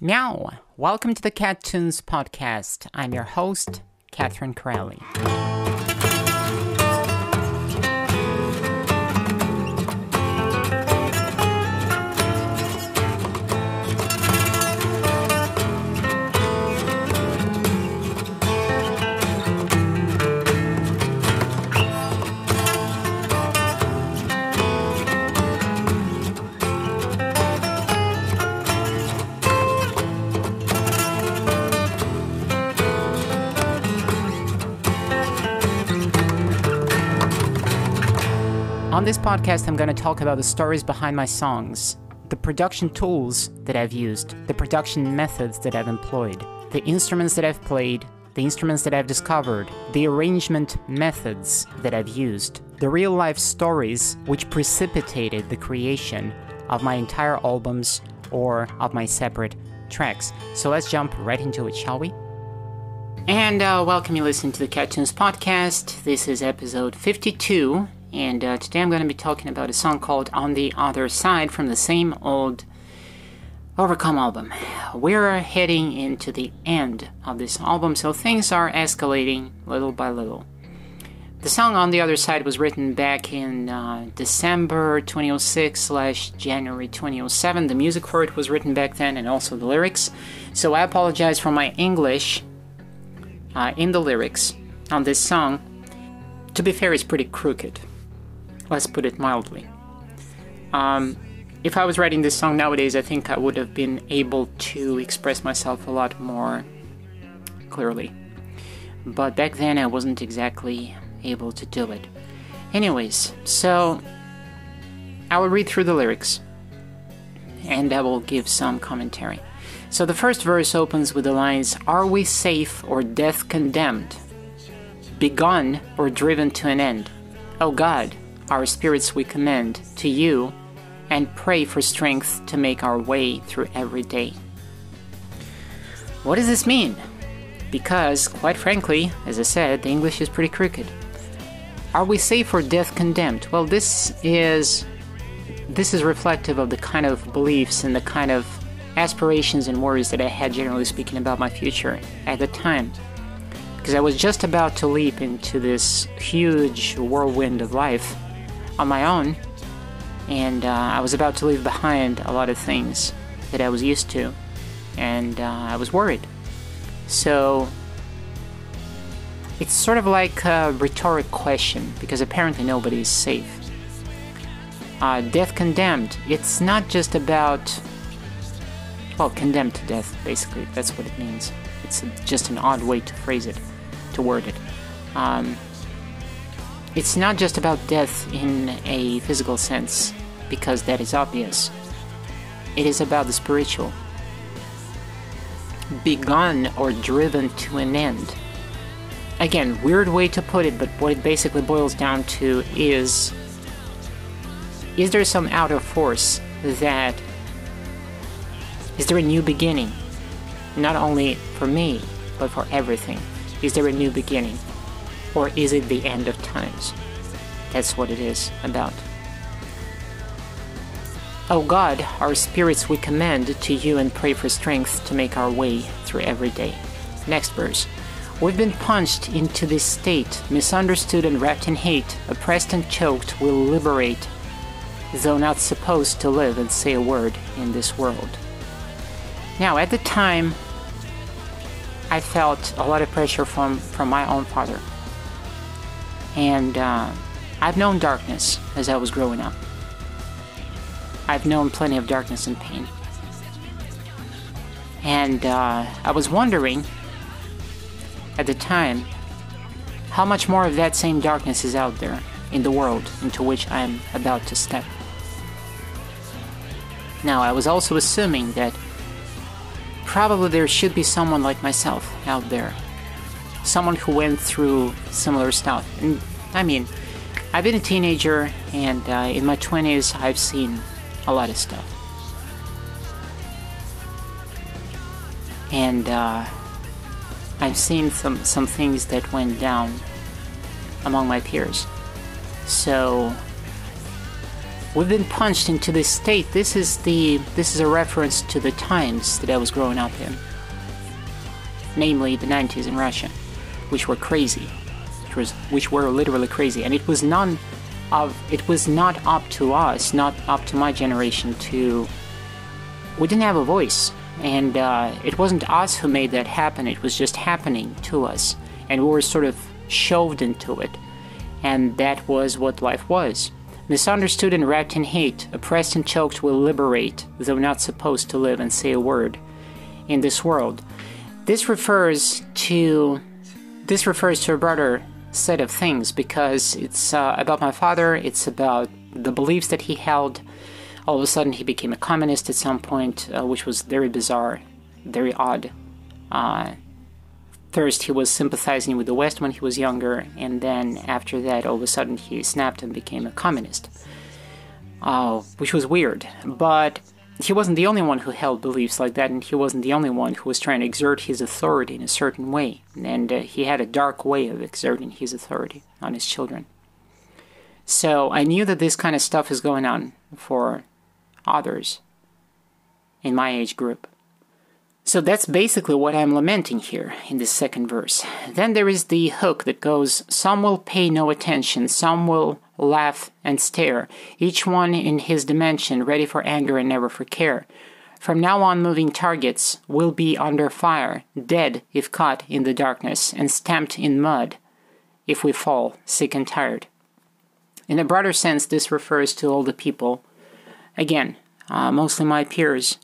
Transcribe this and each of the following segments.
Meow! Welcome to the Cat Tunes podcast. I'm your host, Catherine Crowley. On this podcast, I'm going to talk about the stories behind my songs, the production tools that I've used, the production methods that I've employed, the instruments that I've played, the instruments that I've discovered, the arrangement methods that I've used, the real life stories which precipitated the creation of my entire albums or of my separate tracks. So let's jump right into it, shall we? And uh, welcome you listening to the Cat Tunes podcast. This is episode 52, and uh, today I'm going to be talking about a song called On the Other Side from the same old Overcome album. We're heading into the end of this album, so things are escalating little by little. The song On the Other Side was written back in uh, December 2006 slash January 2007. The music for it was written back then and also the lyrics. So I apologize for my English uh, in the lyrics on this song. To be fair, it's pretty crooked. Let's put it mildly. Um, if I was writing this song nowadays, I think I would have been able to express myself a lot more clearly. But back then, I wasn't exactly able to do it. Anyways, so I will read through the lyrics and I will give some commentary. So the first verse opens with the lines Are we safe or death condemned? Begun or driven to an end? Oh God, our spirits we commend to you and pray for strength to make our way through every day. What does this mean? Because, quite frankly, as I said, the English is pretty crooked. Are we safe or death condemned? Well, this is this is reflective of the kind of beliefs and the kind of aspirations and worries that I had generally speaking about my future at the time. Because I was just about to leap into this huge whirlwind of life on my own, and uh, I was about to leave behind a lot of things that I was used to, and uh, I was worried. So it's sort of like a rhetoric question because apparently nobody is safe. Uh, death condemned. It's not just about well, condemned to death. Basically, that's what it means. It's just an odd way to phrase it, to word it. Um, it's not just about death in a physical sense, because that is obvious. It is about the spiritual. Begun or driven to an end. Again, weird way to put it, but what it basically boils down to is is there some outer force that is there a new beginning? Not only for me, but for everything. Is there a new beginning? Or is it the end of times? That's what it is about. O God, our spirits we commend to you and pray for strength to make our way through every day. Next verse. We've been punched into this state, misunderstood and wrapped in hate, oppressed and choked, we'll liberate, though not supposed to live and say a word in this world. Now, at the time, I felt a lot of pressure from, from my own father. And uh, I've known darkness as I was growing up. I've known plenty of darkness and pain. And uh, I was wondering at the time how much more of that same darkness is out there in the world into which I am about to step. Now, I was also assuming that probably there should be someone like myself out there. Someone who went through similar stuff. And I mean, I've been a teenager, and uh, in my 20s, I've seen a lot of stuff. And uh, I've seen some, some things that went down among my peers. So we've been punched into this state. This is the this is a reference to the times that I was growing up in, namely the 90s in Russia, which were crazy, which which were literally crazy, and it was none of it was not up to us, not up to my generation to. We didn't have a voice, and uh, it wasn't us who made that happen. It was just happening to us, and we were sort of shoved into it, and that was what life was. Misunderstood and wrapped in hate, oppressed and choked will liberate, though not supposed to live and say a word in this world. This refers to this refers to a broader set of things because it's uh, about my father, it's about the beliefs that he held. All of a sudden, he became a communist at some point, uh, which was very bizarre, very odd. Uh, first, he was sympathizing with the West when he was younger, and then after that, all of a sudden, he snapped and became a communist. Uh, which was weird, but he wasn't the only one who held beliefs like that, and he wasn't the only one who was trying to exert his authority in a certain way. And uh, he had a dark way of exerting his authority on his children. So I knew that this kind of stuff is going on for others in my age group. So that's basically what I'm lamenting here in this second verse. Then there is the hook that goes Some will pay no attention, some will laugh and stare, each one in his dimension, ready for anger and never for care. From now on, moving targets will be under fire, dead if caught in the darkness, and stamped in mud if we fall, sick and tired. In a broader sense, this refers to all the people, again, uh, mostly my peers,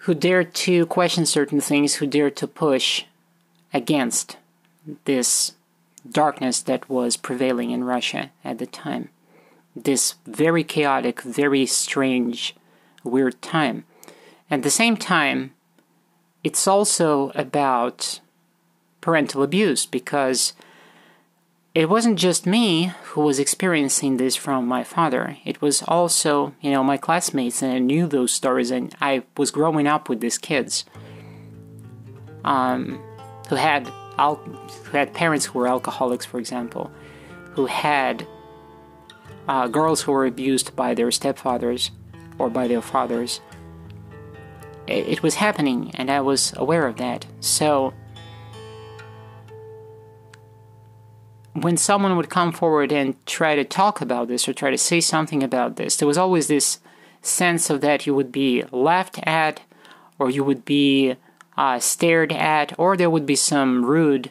who dared to question certain things, who dared to push against this darkness that was prevailing in Russia at the time. This very chaotic, very strange, weird time. At the same time, it's also about parental abuse because it wasn't just me who was experiencing this from my father. It was also, you know, my classmates, and I knew those stories, and I was growing up with these kids um, who had al- who had parents who were alcoholics, for example, who had uh, girls who were abused by their stepfathers or by their fathers. It, it was happening, and I was aware of that. So when someone would come forward and try to talk about this or try to say something about this, there was always this sense of that you would be laughed at or you would be uh, stared at, or there would be some rude,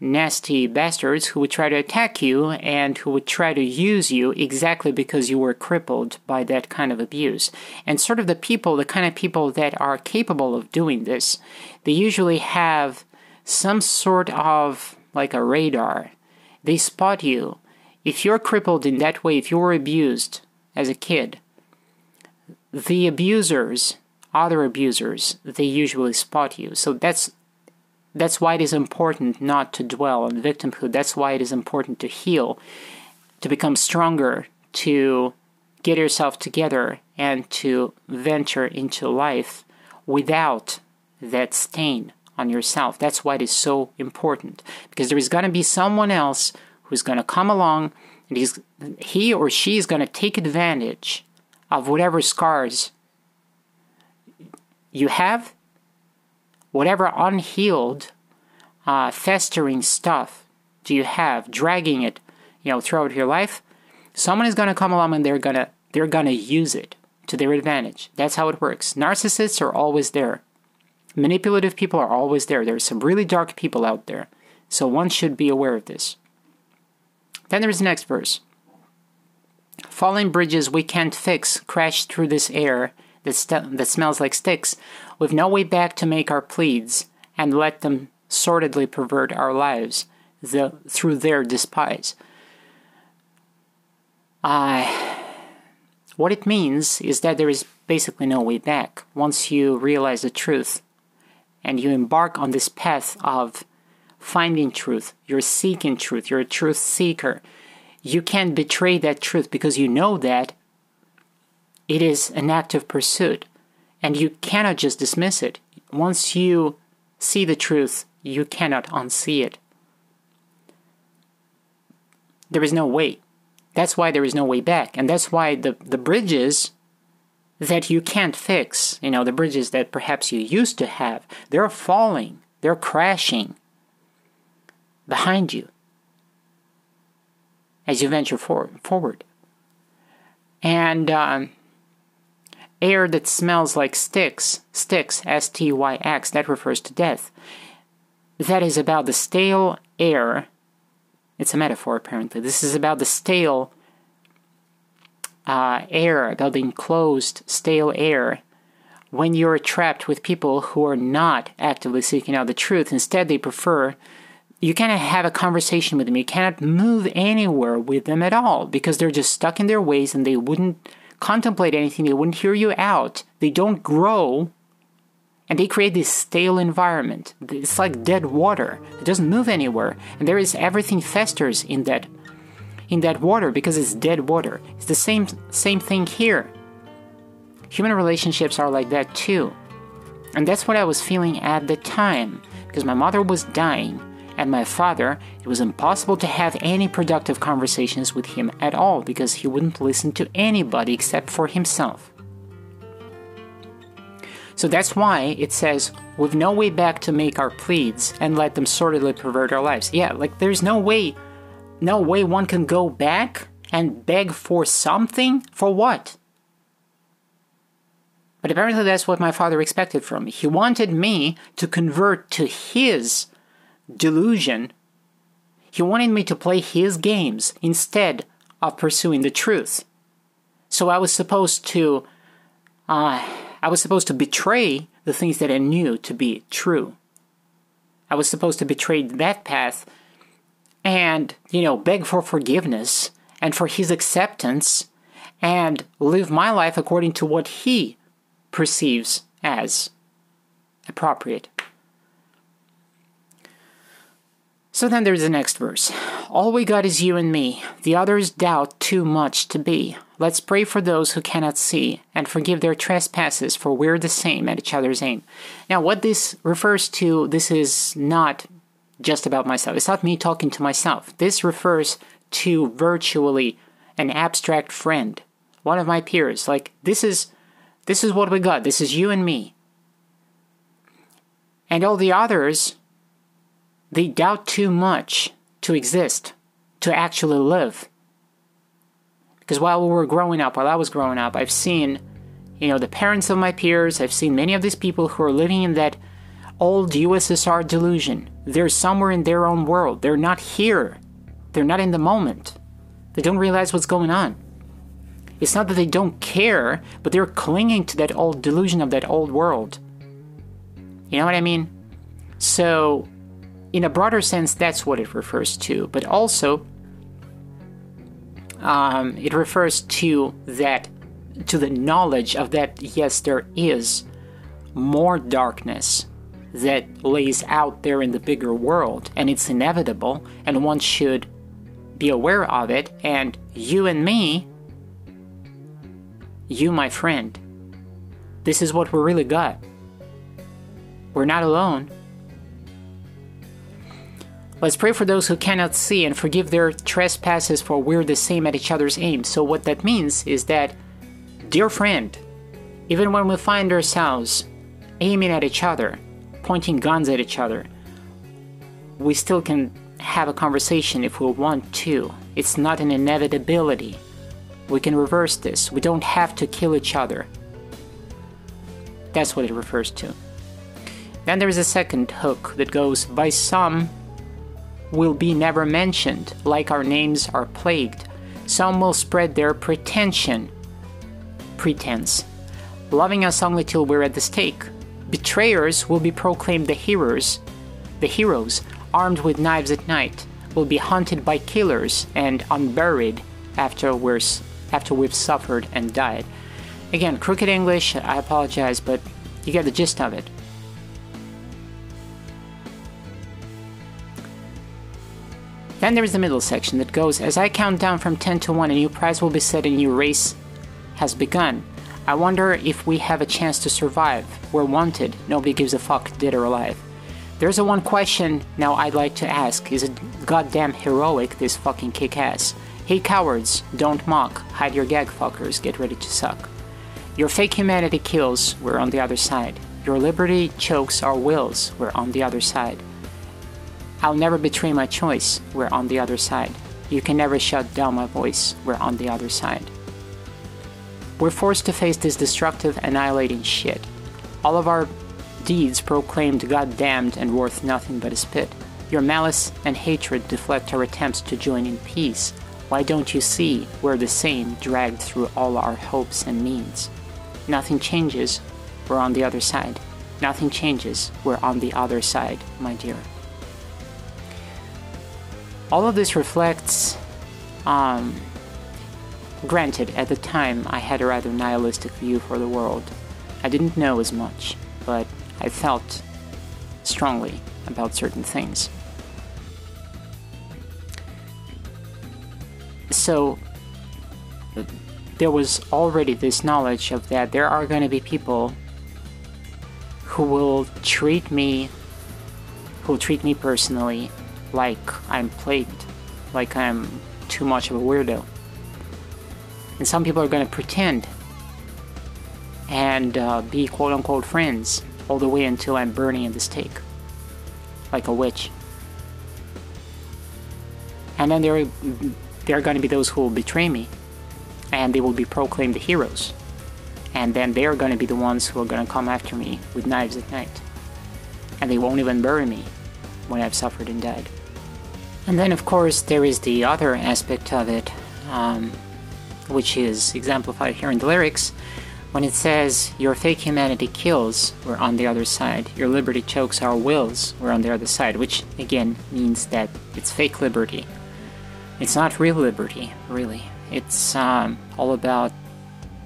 nasty bastards who would try to attack you and who would try to use you exactly because you were crippled by that kind of abuse. And sort of the people, the kind of people that are capable of doing this, they usually have some sort of like a radar they spot you. If you're crippled in that way, if you were abused as a kid, the abusers, other abusers, they usually spot you. So that's that's why it is important not to dwell on victimhood. That's why it is important to heal, to become stronger, to get yourself together, and to venture into life without that stain on yourself. That's why it is so important because there is going to be someone else who's going to come along and he's he or she is going to take advantage of whatever scars you have, whatever unhealed, uh, festering stuff do you have, dragging it, you know, throughout your life. Someone is going to come along and they're gonna they're gonna use it to their advantage. That's how it works. Narcissists are always there. Manipulative people are always there. There are some really dark people out there. So one should be aware of this. Then there's the next verse. Falling bridges we can't fix crash through this air that, st- that smells like Styx, with no way back to make our pleads, and let them sordidly pervert our lives the, through their despise. Uh, what it means is that there is basically no way back once you realize the truth and you embark on this path of finding truth, you're seeking truth, you're a truth seeker, you can't betray that truth because you know that it is an active pursuit and you cannot just dismiss it. Once you see the truth, you cannot unsee it. There is no way That's why there is no way back. And that's why the, the bridges that you can't fix, you know, the bridges that perhaps you used to have, they're falling, they're crashing behind you as you venture for, forward. And um, air that smells like Styx, Styx, S T Y X, that refers to death. That is about the stale air. It's a metaphor, apparently. This is about the stale uh, air, about the enclosed, stale air when you're trapped with people who are not actively seeking out the truth. Instead, they prefer you cannot have a conversation with them. You cannot move anywhere with them at all because they're just stuck in their ways and they wouldn't contemplate anything. They wouldn't hear you out. They don't grow and they create this stale environment. It's like dead water. It doesn't move anywhere. And there is everything festers in that in that water because it's dead water. It's the same same thing here. Human relationships are like that too. And that's what I was feeling at the time because my mother was dying and my father, it was impossible to have any productive conversations with him at all because he wouldn't listen to anybody except for himself. So that's why it says, we've no way back to make our pleads and let them sordidly pervert our lives. Yeah, like there's no way, no way one can go back and beg for something? For what? But apparently that's what my father expected from me. He wanted me to convert to his delusion. He wanted me to play his games instead of pursuing the truth. So I was supposed to, uh, I was supposed to betray the things that I knew to be true. I was supposed to betray that path and, you know, beg for forgiveness and for his acceptance and live my life according to what he perceives as appropriate. So then there's the next verse. All we got is you and me. The others doubt too much to be. Let's pray for those who cannot see and forgive their trespasses, for we're the same at each other's aim. Now, what this refers to, this is not just about myself. It's not me talking to myself. This refers to virtually an abstract friend, one of my peers. Like this is this is what we got. This is you and me. And all the others they doubt too much to exist, to actually live. Because while we were growing up, while I was growing up, I've seen, you know, the parents of my peers, I've seen many of these people who are living in that old USSR delusion. They're somewhere in their own world. They're not here. They're not in the moment. They don't realize what's going on. It's not that they don't care, but they're clinging to that old delusion of that old world. You know what I mean? So in a broader sense, that's what it refers to, but also um, it refers to that to the knowledge of that yes, there is more darkness that lays out there in the bigger world, and it's inevitable, and one should be aware of it. And you and me, you, my friend, this is what we really got. We're not alone. Let's pray for those who cannot see and forgive their trespasses, for we're the same at each other's aim. So, what that means is that, dear friend, even when we find ourselves aiming at each other, pointing guns at each other, we still can have a conversation if we want to. It's not an inevitability. We can reverse this. We don't have to kill each other. That's what it refers to. Then there is a second hook that goes, By some will be never mentioned, like our names are plagued. Some will spread their pretension, pretense, loving us only till we're at the stake. Betrayers will be proclaimed the heroes, the heroes, armed with knives at night, will be hunted by killers and unburied after we're after we've suffered and died. Again, crooked English, I apologize, but you get the gist of it. Then there is the middle section that goes, As I count down from 10 to 1, a new prize will be set, a new race has begun. I wonder if we have a chance to survive. We're wanted. Nobody gives a fuck, dead or alive. There's a one question now I'd like to ask. Is it goddamn heroic, this fucking kick ass? Hey cowards, don't mock, hide your gag fuckers, get ready to suck. Your fake humanity kills, we're on the other side. Your liberty chokes our wills, we're on the other side. I'll never betray my choice, we're on the other side. You can never shut down my voice, we're on the other side. We're forced to face this destructive, annihilating shit. All of our deeds proclaimed goddamned and worth nothing but a spit. Your malice and hatred deflect our attempts to join in peace. Why don't you see we're the same, dragged through all our hopes and means? Nothing changes, we're on the other side. Nothing changes, we're on the other side, my dear. All of this reflects um, Granted, at the time I had a rather nihilistic view for the world. I didn't know as much, but I felt strongly about certain things. So, there was already this knowledge of that there are going to be people who will treat me who will treat me personally like I'm plagued, like I'm too much of a weirdo. And some people are going to pretend and uh, be quote unquote friends all the way until I'm burning in the stake. Like a witch. And then there, there are going to be those who will betray me. And they will be proclaimed the heroes. And then they are going to be the ones who are going to come after me with knives at night. And they won't even bury me when I've suffered and died. And then, of course, there is the other aspect of it. Um, which is exemplified here in the lyrics, when it says, Your fake humanity kills, we're on the other side. Your liberty chokes our wills, we're on the other side, which again means that it's fake liberty. It's not real liberty, really. It's um, all about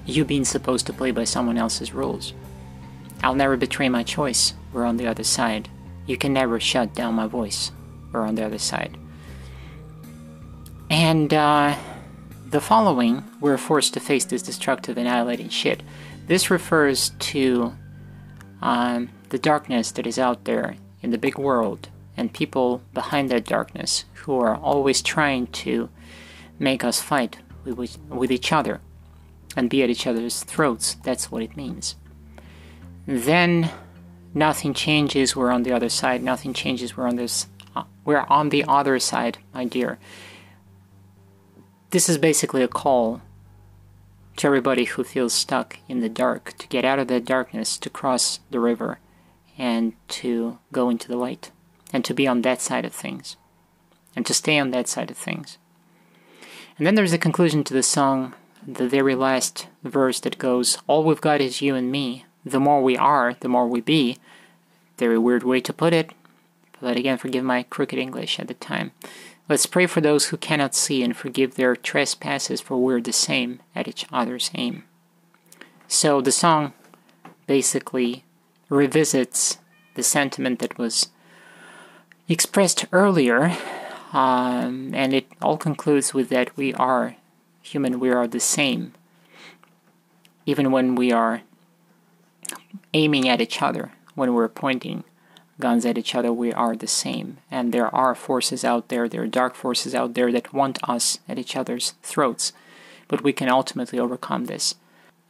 you being supposed to play by someone else's rules. I'll never betray my choice, we're on the other side. You can never shut down my voice, we're on the other side. And, uh, the following, we're forced to face this destructive, annihilating shit. This refers to um, the darkness that is out there in the big world and people behind that darkness who are always trying to make us fight with, with each other and be at each other's throats. That's what it means. Then nothing changes. We're on the other side. Nothing changes. We're on this. Uh, we're on the other side, my dear. This is basically a call to everybody who feels stuck in the dark to get out of that darkness, to cross the river, and to go into the light, and to be on that side of things, and to stay on that side of things. And then there's a conclusion to the song, the very last verse that goes, All we've got is you and me. The more we are, the more we be. Very weird way to put it, but again, forgive my crooked English at the time. Let's pray for those who cannot see and forgive their trespasses, for we're the same at each other's aim. So the song basically revisits the sentiment that was expressed earlier, um, and it all concludes with that we are human, we are the same, even when we are aiming at each other, when we're pointing guns at each other, we are the same. And there are forces out there, there are dark forces out there that want us at each other's throats. But we can ultimately overcome this.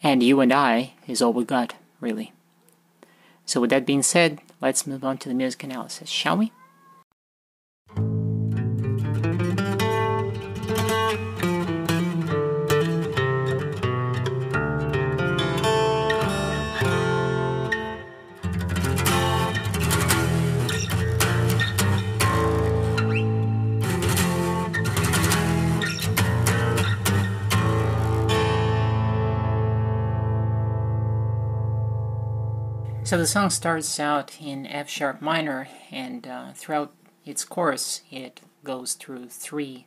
And you and I is all we got, really. So, with that being said, let's move on to the music analysis, shall we? So the song starts out in F sharp minor, and uh, throughout its course, it goes through three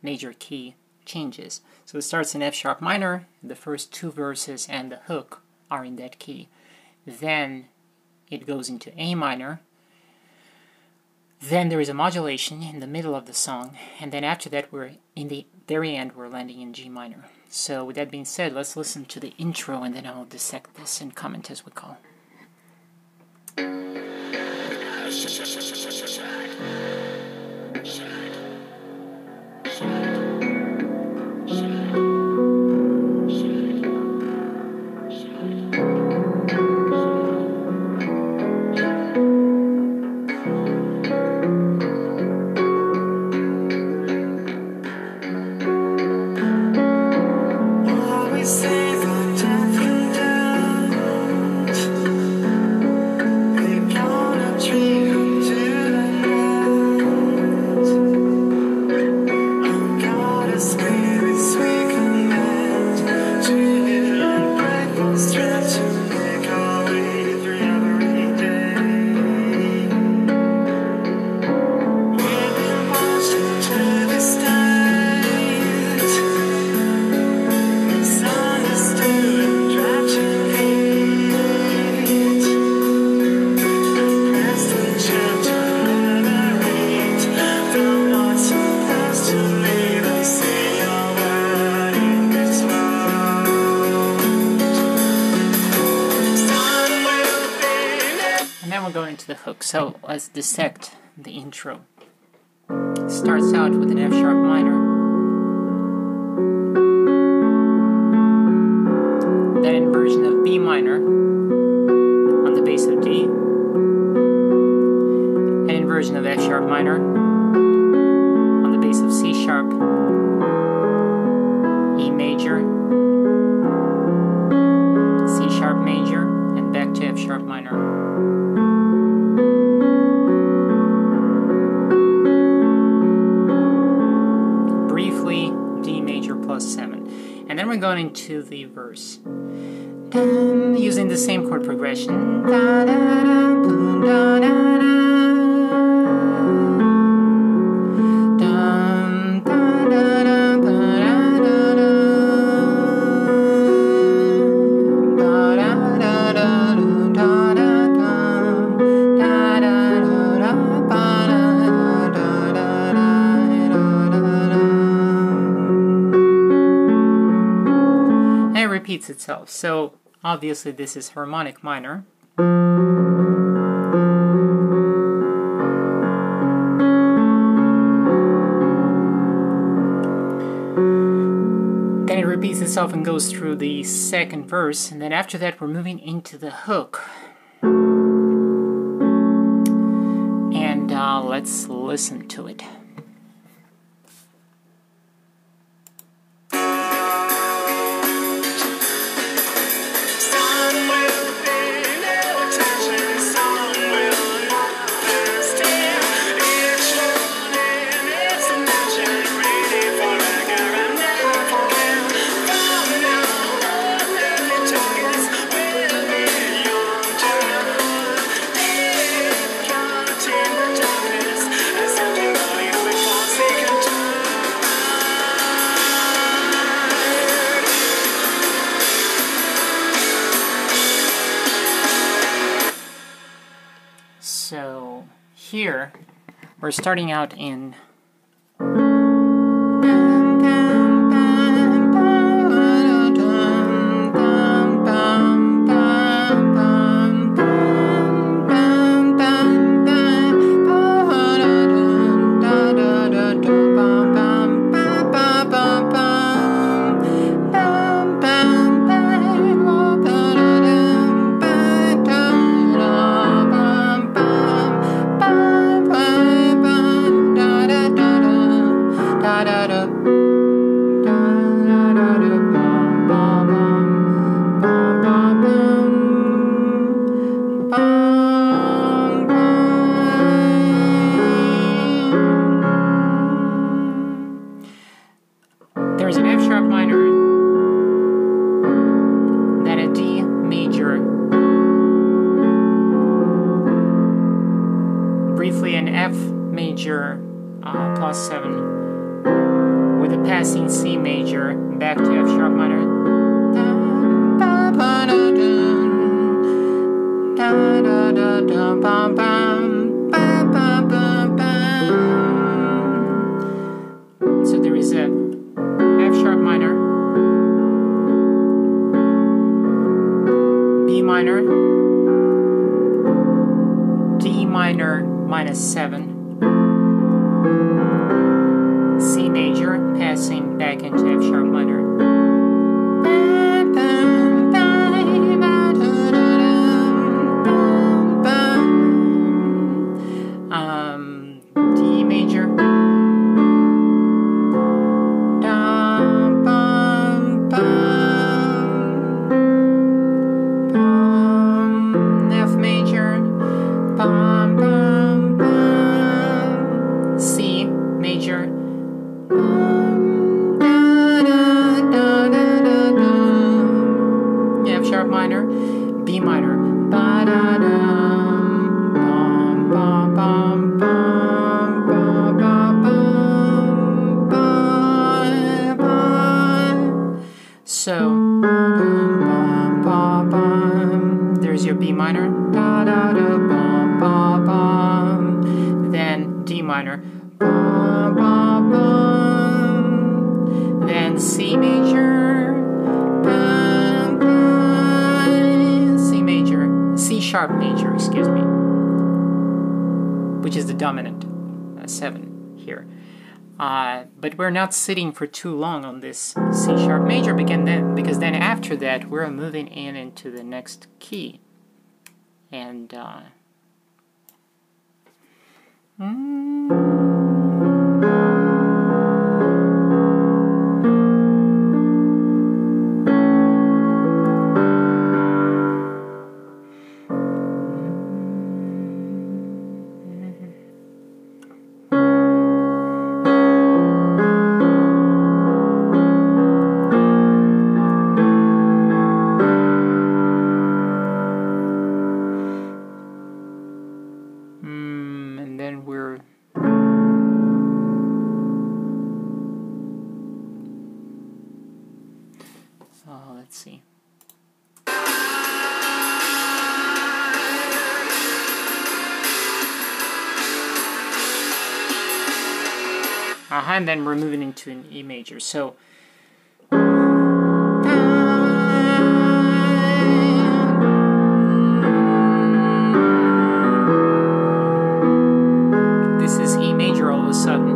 major key changes. So it starts in F sharp minor, the first two verses and the hook are in that key. Then it goes into A minor. Then there is a modulation in the middle of the song, and then after that, we're in the very end, we're landing in G minor. So, with that being said, let's listen to the intro and then I'll dissect this and comment as we go. Shut Let's dissect the intro. It starts out with an F sharp minor. Then inversion of B minor on the bass of D. An inversion of F sharp minor Then we're going into the verse. Using the same chord progression. Da, da, da, boom, repeats itself. So obviously this is harmonic minor. Then it repeats itself and goes through the second verse, and then after that we're moving into the hook. And uh, let's listen to it. We're starting out in... 7. C major, C major, C sharp major, excuse me, which is the dominant uh, seven here. Uh, but we're not sitting for too long on this C sharp major because then, because then after that we're moving in into the next key. And uh, mm, And then we're moving into an E major. So this is E major all of a sudden.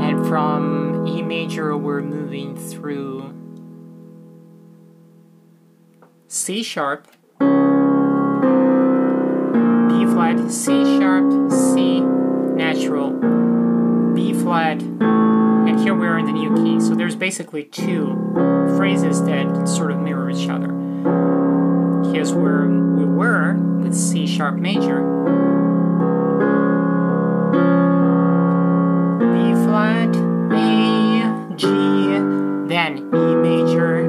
And from E major, we're moving through C sharp, B flat, C sharp, C natural, B flat, and here we're in the new key. So there's basically two phrases that sort of mirror each other. Here's where we were with C sharp major. B flat, A, G, then E major,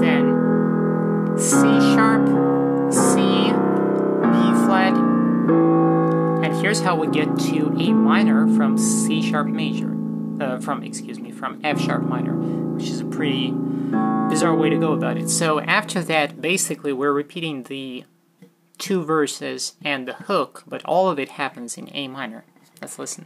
then C sharp, here's how we get to A minor from C sharp major, uh, from, excuse me, from F sharp minor, which is a pretty bizarre way to go about it. So after that, basically, we're repeating the two verses and the hook, but all of it happens in A minor. Let's listen.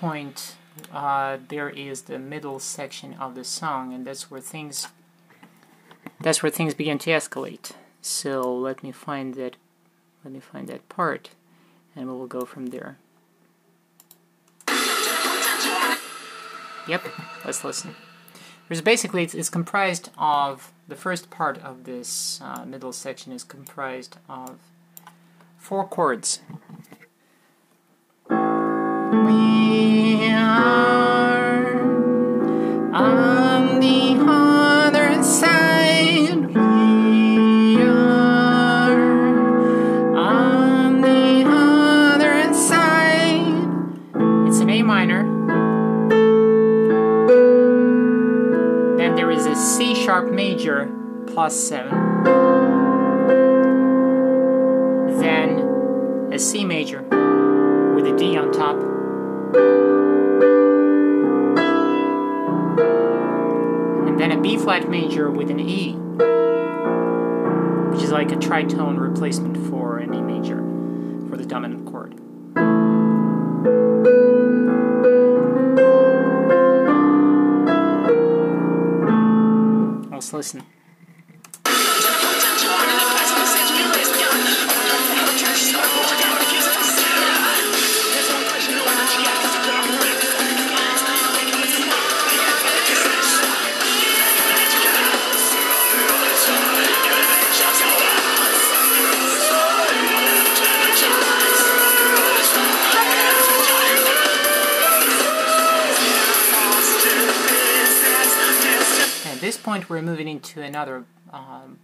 Point, uh, there is the middle section of the song, and that's where things that's where things begin to escalate. So let me find that let me find that part, and we will go from there. Yep, let's listen. There's basically it's, it's comprised of the first part of this uh, middle section is comprised of four chords. Major plus 7. Then a C major flat major with an E, which is like a tritone replacement for an E major for the dominant chord. Let's listen. Point, we're moving into another um,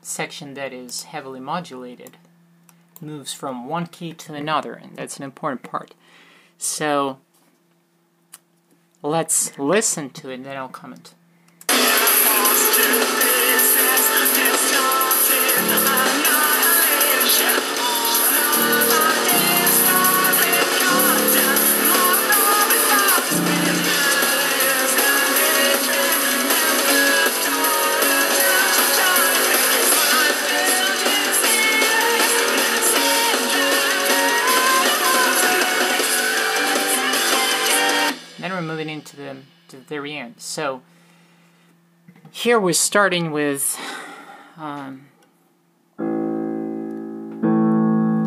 section that is heavily modulated. Moves from one key to another, and that's an important part. So, let's listen to it, and then I'll comment. Moving into the, the very end. So here we're starting with um,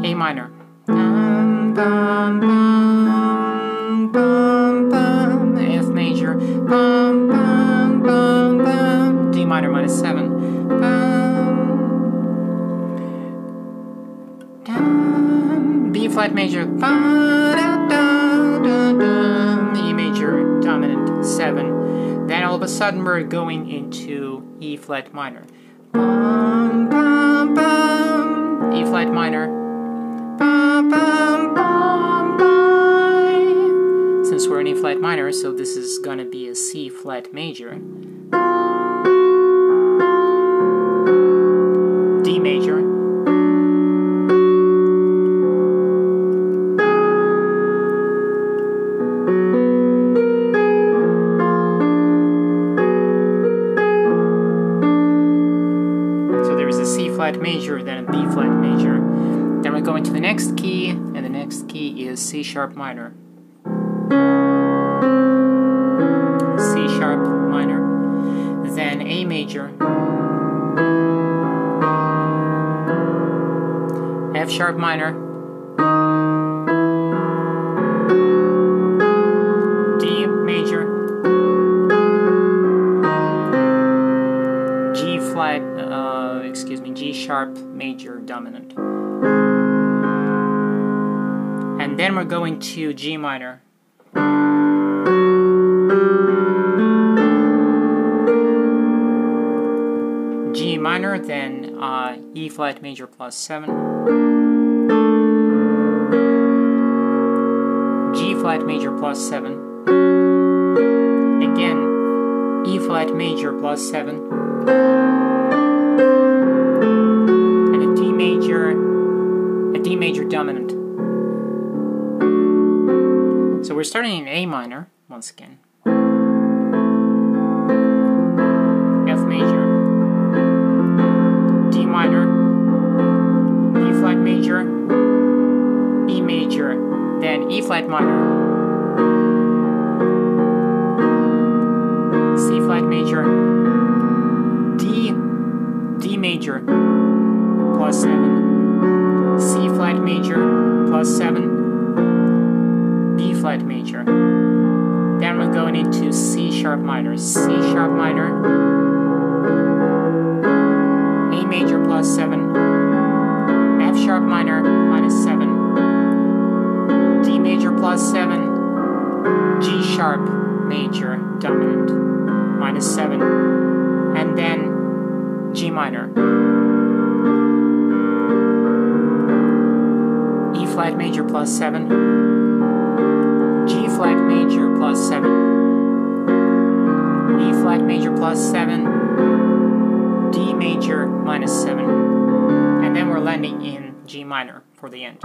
A minor. Bum, bum, bum, F major. D minor minus 7. Bum, dum, B flat major. 7. Then all of a sudden we're going into E flat minor. Bum, bum, bum, E flat minor. Since we're in E flat minor, so this is gonna be a C flat major. C sharp minor. C sharp minor. Then A major. F sharp minor. D major. G flat, uh, excuse me, G sharp major dominant. We're going to G minor. G minor, then uh, E flat major plus 7. G flat major plus 7. Again, E flat major plus 7. and a D major, a D major dominant. We're starting in A minor once again. F major, D minor, B flat major, E major, then E flat minor, C flat major, D D major. Plus 7, Then we're going into C sharp minor, C sharp minor, A major plus 7, F sharp minor minus 7, D major plus 7, G sharp major dominant minus 7, and then G minor. E flat major plus 7. Flat major plus 7. E flat major plus 7. D major minus 7. And then we're landing in G minor for the end.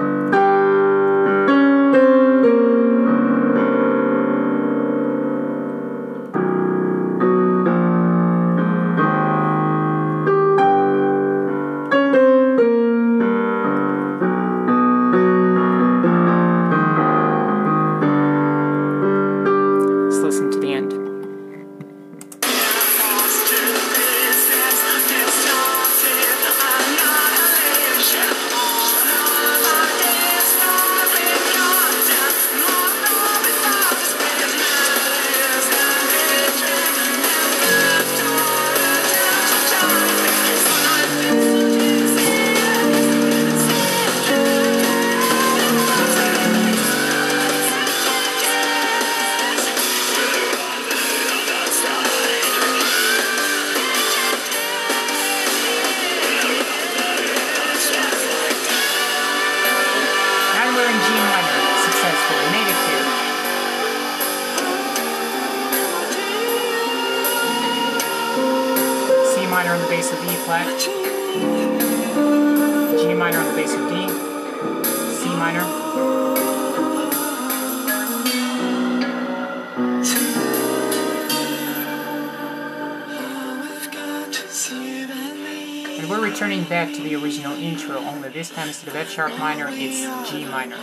Original intro, only this time instead of F sharp minor, it's G minor.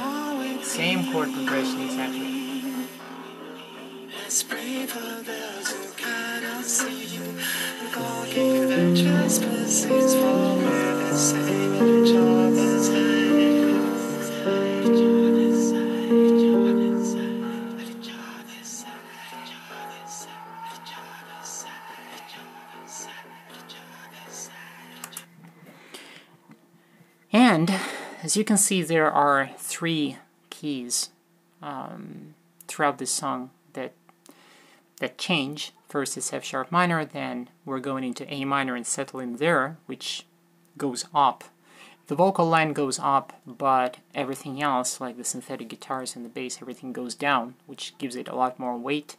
Same chord progression exactly. As you can see, there are three keys um, throughout this song that that change. First it's F sharp minor, then we're going into A minor and settling there, which goes up. The vocal line goes up, but everything else, like the synthetic guitars and the bass, everything goes down, which gives it a lot more weight.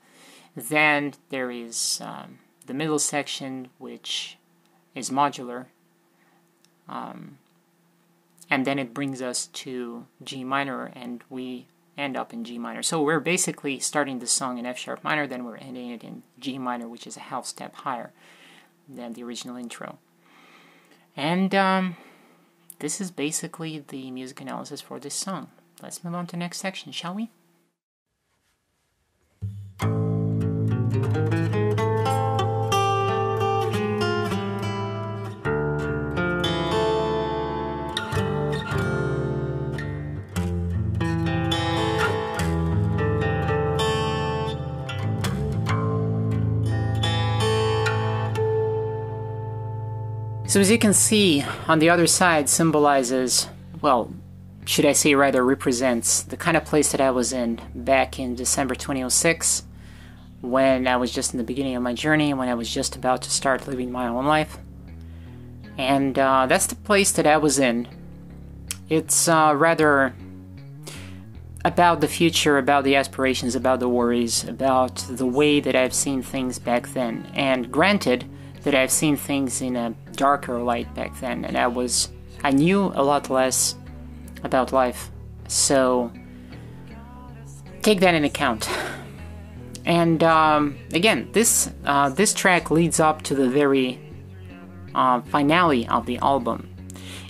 Then there is um, the middle section, which is modular. Um, and then it brings us to G minor, and we end up in G minor. So we're basically starting the song in F sharp minor, then we're ending it in G minor, which is a half step higher than the original intro. And um, this is basically the music analysis for this song. Let's move on to the next section, shall we? So as you can see, on the other side symbolizes, well, should I say rather represents the kind of place that I was in back in December 2006 when I was just in the beginning of my journey, when I was just about to start living my own life. And uh, that's the place that I was in. It's uh, rather about the future, about the aspirations, about the worries, about the way that I've seen things back then. And granted, that I've seen things in a darker light back then, and I was I knew a lot less about life. So take that in account. And um, again, this uh, this track leads up to the very uh, finale of the album,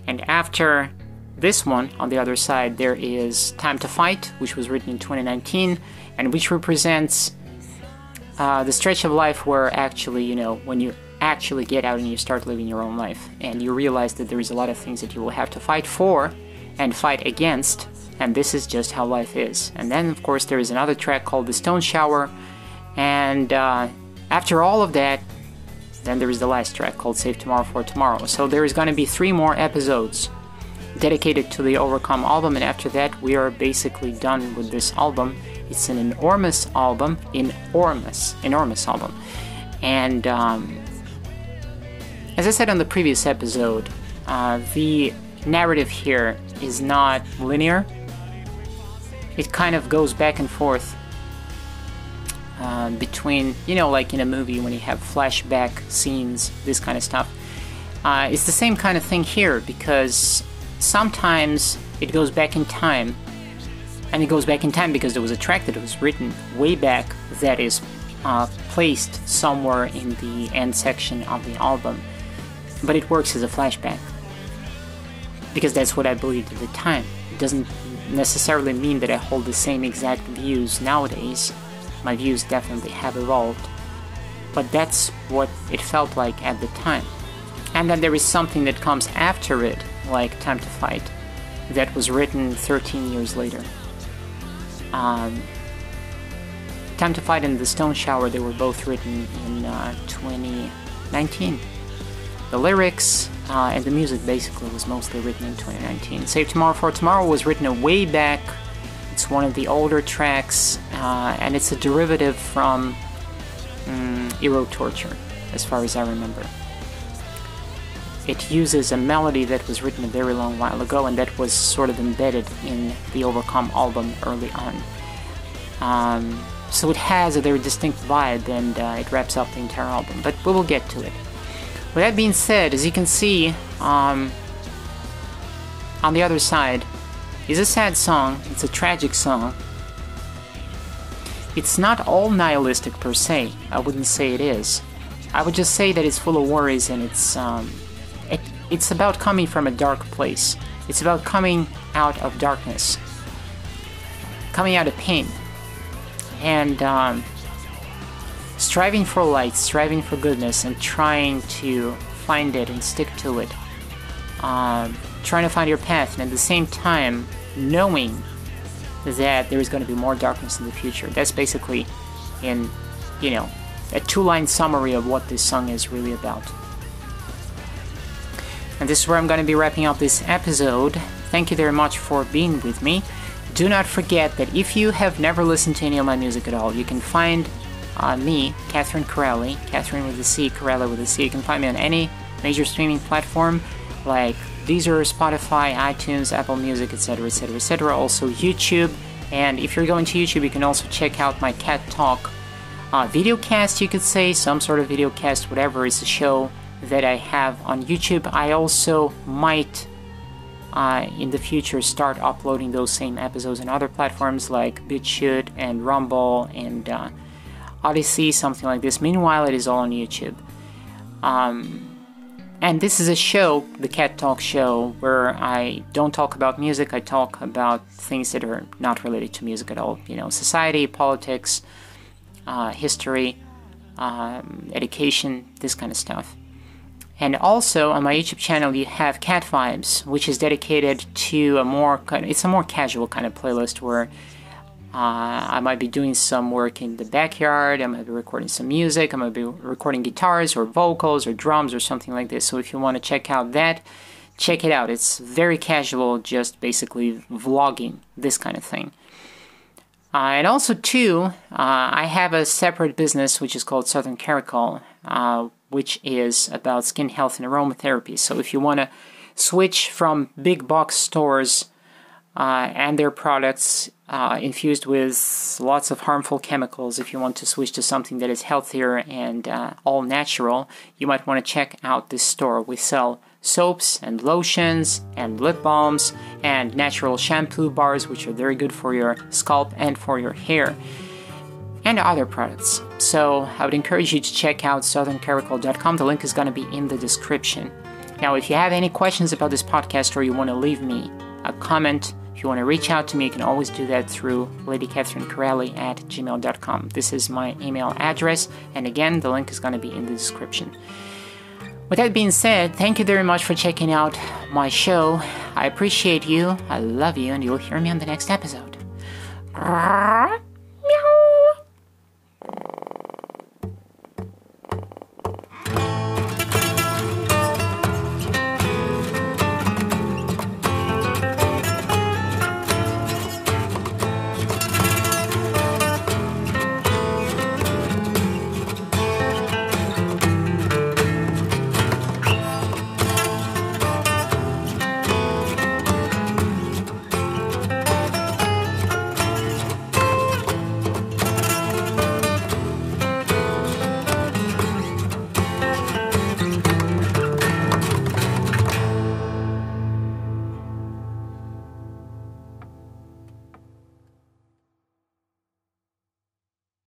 and after this one, on the other side, there is "Time to Fight," which was written in 2019, and which represents uh, the stretch of life where actually, you know, when you actually get out and you start living your own life. And you realize that there is a lot of things that you will have to fight for and fight against and this is just how life is. And then of course there is another track called the stone shower and uh, after all of that then there is the last track called save tomorrow for tomorrow. So there is going to be three more episodes dedicated to the overcome album and after that we are basically done with this album. It's an enormous album enormous enormous album. And um, as I said on the previous episode, uh, the narrative here is not linear. It kind of goes back and forth uh, between, you know, like in a movie when you have flashback scenes, this kind of stuff. Uh, it's the same kind of thing here because sometimes it goes back in time, and it goes back in time because there was a track that was written way back that is uh, placed somewhere in the end section of the album but it works as a flashback. Because that's what I believed at the time. It doesn't necessarily mean that I hold the same exact views nowadays. My views definitely have evolved. But that's what it felt like at the time. And then there is something that comes after it, like Time to Fight, that was written 13 years later. Um, Time to Fight and The Stone Shower, they were both written in uh, 2019. The lyrics uh, and the music basically was mostly written in 2019. Save Tomorrow for Tomorrow was written way back. It's one of the older tracks, uh, and it's a derivative from um, Eero Torture, as far as I remember. It uses a melody that was written a very long while ago and that was sort of embedded in the Overcome album early on. Um, so it has a very distinct vibe and uh, it wraps up the entire album, but we will get to it. With that being said, as you can see, um, on the other side is a sad song. It's a tragic song. It's not all nihilistic per se. I wouldn't say it is. I would just say that it's full of worries and it's um, it, it's about coming from a dark place. It's about coming out of darkness, coming out of pain, and um, striving for light, striving for goodness, and trying to find it and stick to it. Um, trying to find your path, and at the same time, knowing that there is going to be more darkness in the future. That's basically, in you know, a two-line summary of what this song is really about. And this is where I'm going to be wrapping up this episode. Thank you very much for being with me. Do not forget that if you have never listened to any of my music at all, you can find uh, me, Catherine Corelli, Catherine with a C, Corelli with a C. You can find me on any major streaming platform like Deezer, Spotify, iTunes, Apple Music, etc., etc., etc. Also YouTube. And if you're going to YouTube, you can also check out my Cat Talk uh, video cast, you could say, some sort of video cast, whatever is a show that I have on YouTube. I also might uh, in the future start uploading those same episodes on other platforms like BitChute and Rumble and uh, Odysee, something like this. Meanwhile, it is all on YouTube. Um, and this is a show, the Cat Talk Show, where I don't talk about music, I talk about things that are not related to music at all. You know, society, politics, uh, history, um, education, this kind of stuff. And also on my YouTube channel, you have Cat Vibes, which is dedicated to a more kind it's a more casual kind of playlist where uh, I might be doing some work in the backyard. I might be recording some music. I might be recording guitars or vocals or drums or something like this. So if you want to check out that, check it out. It's very casual, just basically vlogging, this kind of thing. Uh, and also, too, uh, I have a separate business which is called Southern Caracol, uh, which is about skin health and aromatherapy. So, if you want to switch from big box stores uh, and their products uh, infused with lots of harmful chemicals, if you want to switch to something that is healthier and uh, all natural, you might want to check out this store. We sell soaps and lotions and lip balms and natural shampoo bars, which are very good for your scalp and for your hair, and other products. So I would encourage you to check out southerncaracol.com. The link is going to be in the description. Now, if you have any questions about this podcast or you want to leave me a comment, if you want to reach out to me, you can always do that through Lady Catherine Corelli at gmail.com. This is my email address, and again, the link is going to be in the description. With that being said, thank you very much for checking out my show. I appreciate you, I love you, and you'll hear me on the next episode.